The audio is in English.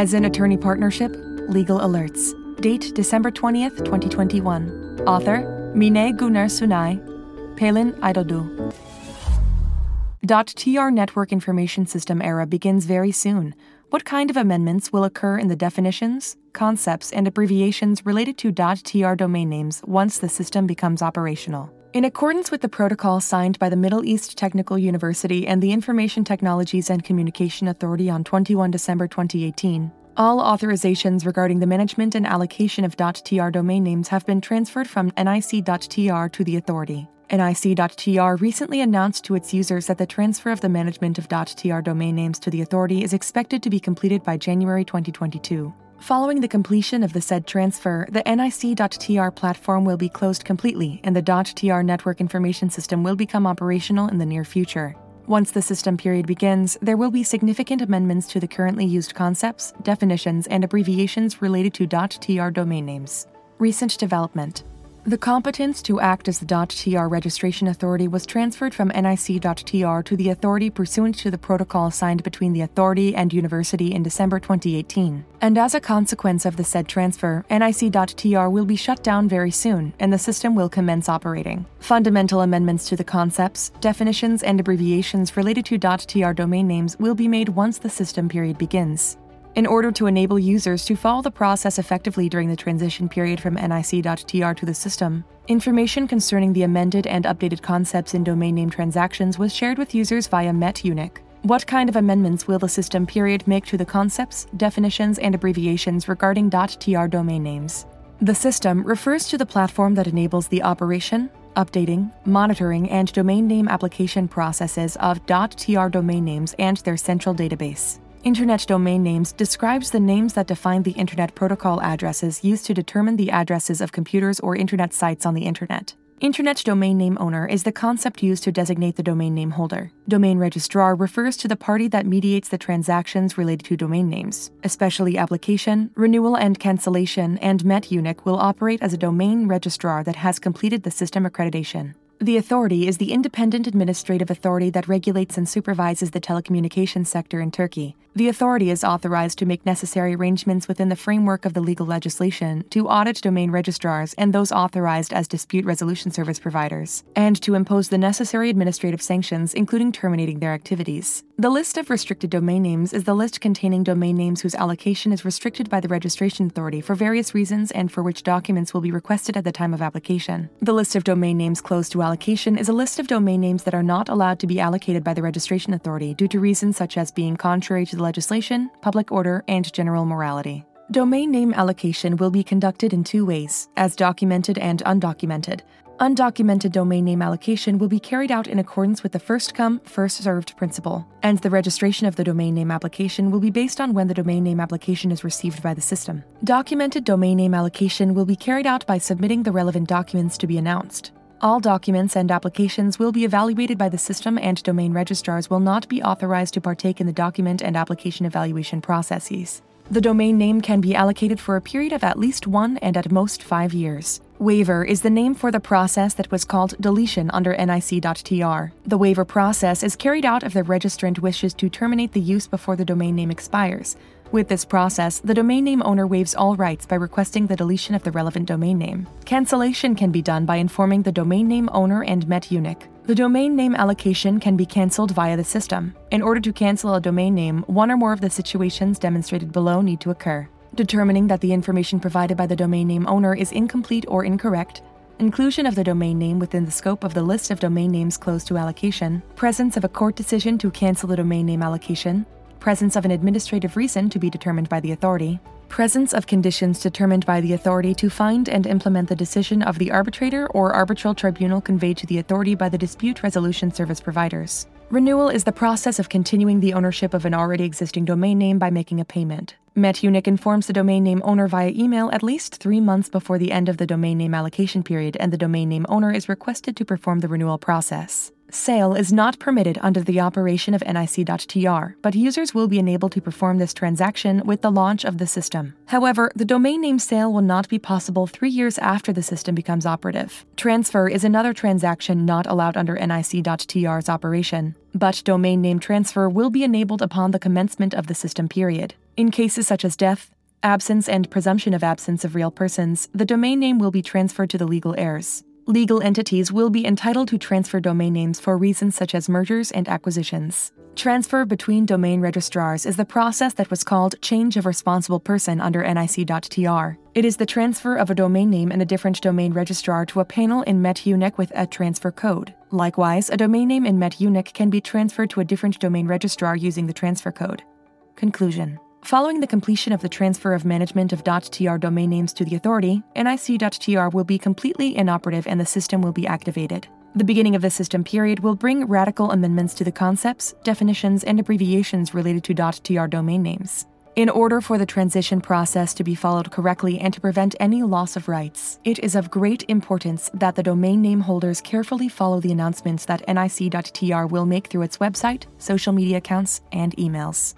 Esin attorney partnership, legal alerts. Date December 20th, 2021. Author Mine Gunnar Sunai. Pelin Idodu. .tr network information system era begins very soon. What kind of amendments will occur in the definitions, concepts, and abbreviations related to .tr domain names once the system becomes operational? In accordance with the protocol signed by the Middle East Technical University and the Information Technologies and Communication Authority on 21 December 2018, all authorizations regarding the management and allocation of .tr domain names have been transferred from NIC.tr to the authority. NIC.tr recently announced to its users that the transfer of the management of .tr domain names to the authority is expected to be completed by January 2022. Following the completion of the said transfer, the NIC.tr platform will be closed completely and the .tr network information system will become operational in the near future. Once the system period begins, there will be significant amendments to the currently used concepts, definitions, and abbreviations related to .tr domain names. Recent development the competence to act as the .tr registration authority was transferred from NIC.tr to the authority pursuant to the protocol signed between the authority and university in December 2018. And as a consequence of the said transfer, NIC.tr will be shut down very soon and the system will commence operating. Fundamental amendments to the concepts, definitions, and abbreviations related to .tr domain names will be made once the system period begins. In order to enable users to follow the process effectively during the transition period from NIC.tr to the system, information concerning the amended and updated concepts in domain name transactions was shared with users via MET-UNIC. What kind of amendments will the system period make to the concepts, definitions, and abbreviations regarding .tr domain names? The system refers to the platform that enables the operation, updating, monitoring, and domain name application processes of .tr domain names and their central database. Internet domain names describes the names that define the Internet Protocol addresses used to determine the addresses of computers or Internet sites on the Internet. Internet domain name owner is the concept used to designate the domain name holder. Domain registrar refers to the party that mediates the transactions related to domain names. Especially application, renewal and cancellation, and MET-UNIC will operate as a domain registrar that has completed the system accreditation. The authority is the independent administrative authority that regulates and supervises the telecommunications sector in Turkey. The authority is authorized to make necessary arrangements within the framework of the legal legislation to audit domain registrars and those authorized as dispute resolution service providers, and to impose the necessary administrative sanctions, including terminating their activities. The list of restricted domain names is the list containing domain names whose allocation is restricted by the registration authority for various reasons and for which documents will be requested at the time of application. The list of domain names closed to allocation is a list of domain names that are not allowed to be allocated by the registration authority due to reasons such as being contrary to the legislation, public order, and general morality. Domain name allocation will be conducted in two ways, as documented and undocumented. Undocumented domain name allocation will be carried out in accordance with the first come, first served principle, and the registration of the domain name application will be based on when the domain name application is received by the system. Documented domain name allocation will be carried out by submitting the relevant documents to be announced. All documents and applications will be evaluated by the system, and domain registrars will not be authorized to partake in the document and application evaluation processes. The domain name can be allocated for a period of at least one and at most five years. Waiver is the name for the process that was called deletion under NIC.tr. The waiver process is carried out if the registrant wishes to terminate the use before the domain name expires. With this process, the domain name owner waives all rights by requesting the deletion of the relevant domain name. Cancellation can be done by informing the domain name owner and MET-UNIC. The domain name allocation can be cancelled via the system. In order to cancel a domain name, one or more of the situations demonstrated below need to occur. Determining that the information provided by the domain name owner is incomplete or incorrect, inclusion of the domain name within the scope of the list of domain names closed to allocation, presence of a court decision to cancel the domain name allocation, presence of an administrative reason to be determined by the authority, presence of conditions determined by the authority to find and implement the decision of the arbitrator or arbitral tribunal conveyed to the authority by the dispute resolution service providers. Renewal is the process of continuing the ownership of an already existing domain name by making a payment. MET-UNIC informs the domain name owner via email at least three months before the end of the domain name allocation period, and the domain name owner is requested to perform the renewal process. Sale is not permitted under the operation of NIC.tr, but users will be enabled to perform this transaction with the launch of the system. However, the domain name sale will not be possible three years after the system becomes operative. Transfer is another transaction not allowed under NIC.tr's operation, but domain name transfer will be enabled upon the commencement of the system period. In cases such as death, absence, and presumption of absence of real persons, the domain name will be transferred to the legal heirs. Legal entities will be entitled to transfer domain names for reasons such as mergers and acquisitions. Transfer between domain registrars is the process that was called change of responsible person under NIC.TR. It is the transfer of a domain name in a different domain registrar to a panel in MET-UNIC with a transfer code. Likewise, a domain name in MET-UNIC can be transferred to a different domain registrar using the transfer code. Conclusion Following the completion of the transfer of management of .tr domain names to the authority, NIC.tr will be completely inoperative and the system will be activated. The beginning of the system period will bring radical amendments to the concepts, definitions, and abbreviations related to .tr domain names. In order for the transition process to be followed correctly and to prevent any loss of rights, it is of great importance that the domain name holders carefully follow the announcements that NIC.tr will make through its website, social media accounts, and emails.